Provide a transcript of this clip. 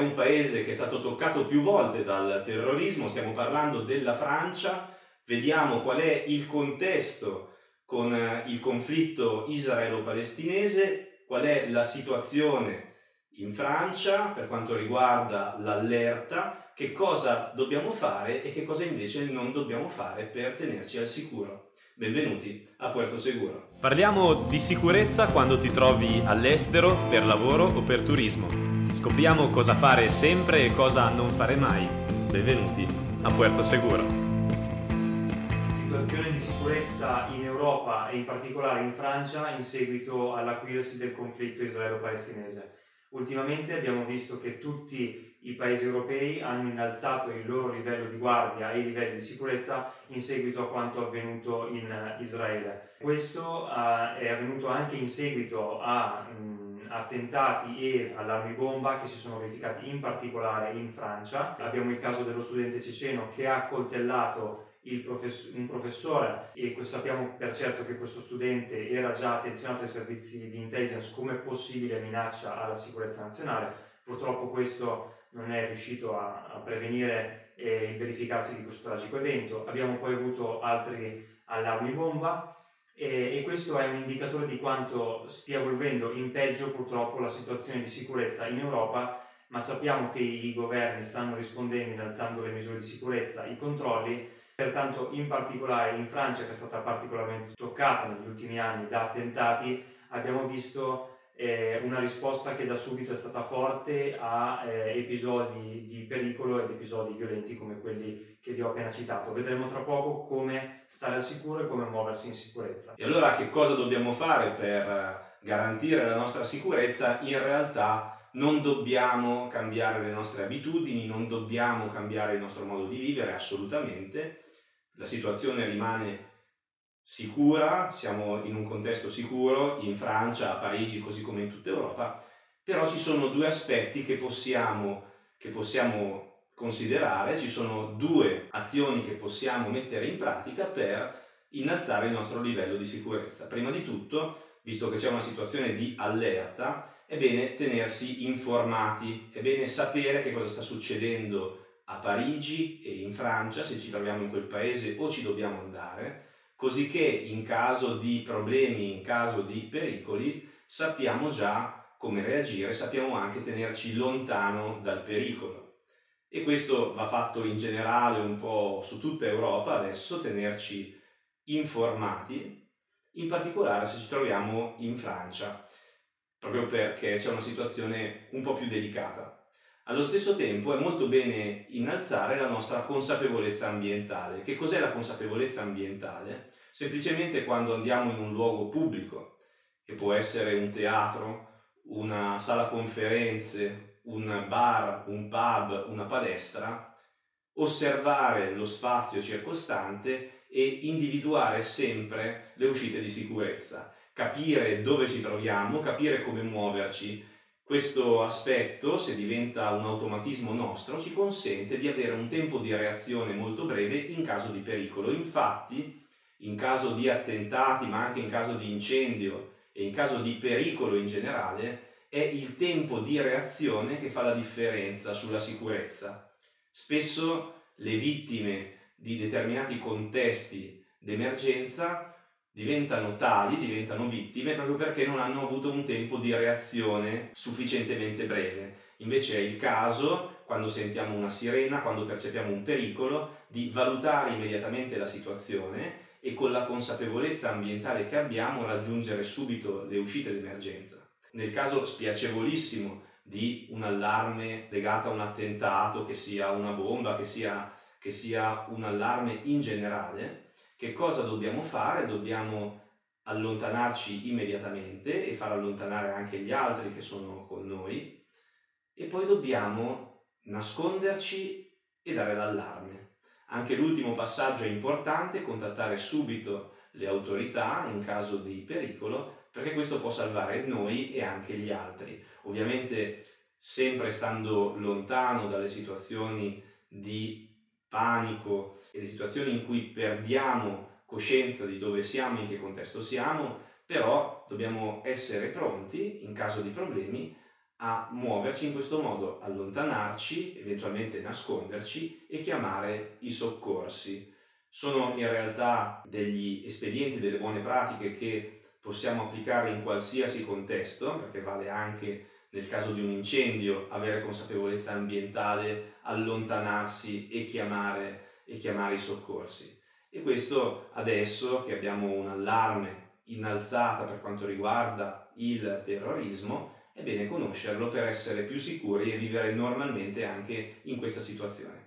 un paese che è stato toccato più volte dal terrorismo, stiamo parlando della Francia, vediamo qual è il contesto con eh, il conflitto israelo-palestinese, qual è la situazione in Francia per quanto riguarda l'allerta, che cosa dobbiamo fare e che cosa invece non dobbiamo fare per tenerci al sicuro. Benvenuti a Puerto Seguro. Parliamo di sicurezza quando ti trovi all'estero, per lavoro o per turismo. Scopriamo cosa fare sempre e cosa non fare mai. Benvenuti a Puerto Seguro. Situazione di sicurezza in Europa e in particolare in Francia in seguito all'acuirsi del conflitto israelo-palestinese. Ultimamente abbiamo visto che tutti i paesi europei hanno innalzato il loro livello di guardia e i livelli di sicurezza in seguito a quanto avvenuto in Israele. Questo uh, è avvenuto anche in seguito a um, attentati e allarmi bomba che si sono verificati in particolare in Francia. Abbiamo il caso dello studente ceceno che ha coltellato profess- un professore e sappiamo per certo che questo studente era già attenzionato ai servizi di intelligence come possibile minaccia alla sicurezza nazionale. Purtroppo questo non è riuscito a, a prevenire eh, il verificarsi di questo tragico evento. Abbiamo poi avuto altri allarmi bomba e, e questo è un indicatore di quanto stia evolvendo in peggio purtroppo la situazione di sicurezza in Europa ma sappiamo che i governi stanno rispondendo innalzando le misure di sicurezza, i controlli. Pertanto in particolare in Francia, che è stata particolarmente toccata negli ultimi anni da attentati, abbiamo visto eh, una risposta che da subito è stata forte a eh, episodi di pericolo ed episodi violenti come quelli che vi ho appena citato. Vedremo tra poco come stare al sicuro e come muoversi in sicurezza. E allora che cosa dobbiamo fare per garantire la nostra sicurezza? In realtà non dobbiamo cambiare le nostre abitudini, non dobbiamo cambiare il nostro modo di vivere assolutamente la situazione rimane sicura, siamo in un contesto sicuro, in Francia, a Parigi, così come in tutta Europa, però ci sono due aspetti che possiamo, che possiamo considerare, ci sono due azioni che possiamo mettere in pratica per innalzare il nostro livello di sicurezza. Prima di tutto, visto che c'è una situazione di allerta, è bene tenersi informati, è bene sapere che cosa sta succedendo a Parigi e in Francia, se ci troviamo in quel paese o ci dobbiamo andare, così che in caso di problemi, in caso di pericoli, sappiamo già come reagire, sappiamo anche tenerci lontano dal pericolo. E questo va fatto in generale un po' su tutta Europa adesso, tenerci informati, in particolare se ci troviamo in Francia, proprio perché c'è una situazione un po' più delicata. Allo stesso tempo è molto bene innalzare la nostra consapevolezza ambientale. Che cos'è la consapevolezza ambientale? Semplicemente quando andiamo in un luogo pubblico, che può essere un teatro, una sala conferenze, un bar, un pub, una palestra, osservare lo spazio circostante e individuare sempre le uscite di sicurezza, capire dove ci troviamo, capire come muoverci, questo aspetto, se diventa un automatismo nostro, ci consente di avere un tempo di reazione molto breve in caso di pericolo. Infatti, in caso di attentati, ma anche in caso di incendio e in caso di pericolo in generale, è il tempo di reazione che fa la differenza sulla sicurezza. Spesso le vittime di determinati contesti d'emergenza diventano tali, diventano vittime proprio perché non hanno avuto un tempo di reazione sufficientemente breve. Invece è il caso, quando sentiamo una sirena, quando percepiamo un pericolo, di valutare immediatamente la situazione e con la consapevolezza ambientale che abbiamo raggiungere subito le uscite d'emergenza. Nel caso spiacevolissimo di un allarme legato a un attentato, che sia una bomba, che sia, che sia un allarme in generale, che cosa dobbiamo fare? Dobbiamo allontanarci immediatamente e far allontanare anche gli altri che sono con noi e poi dobbiamo nasconderci e dare l'allarme. Anche l'ultimo passaggio è importante, contattare subito le autorità in caso di pericolo perché questo può salvare noi e anche gli altri. Ovviamente sempre stando lontano dalle situazioni di panico e le situazioni in cui perdiamo coscienza di dove siamo, in che contesto siamo, però dobbiamo essere pronti, in caso di problemi, a muoverci in questo modo, allontanarci, eventualmente nasconderci e chiamare i soccorsi. Sono in realtà degli espedienti, delle buone pratiche che possiamo applicare in qualsiasi contesto, perché vale anche nel caso di un incendio avere consapevolezza ambientale, allontanarsi e chiamare, e chiamare i soccorsi. E questo adesso che abbiamo un allarme innalzata per quanto riguarda il terrorismo, è bene conoscerlo per essere più sicuri e vivere normalmente anche in questa situazione.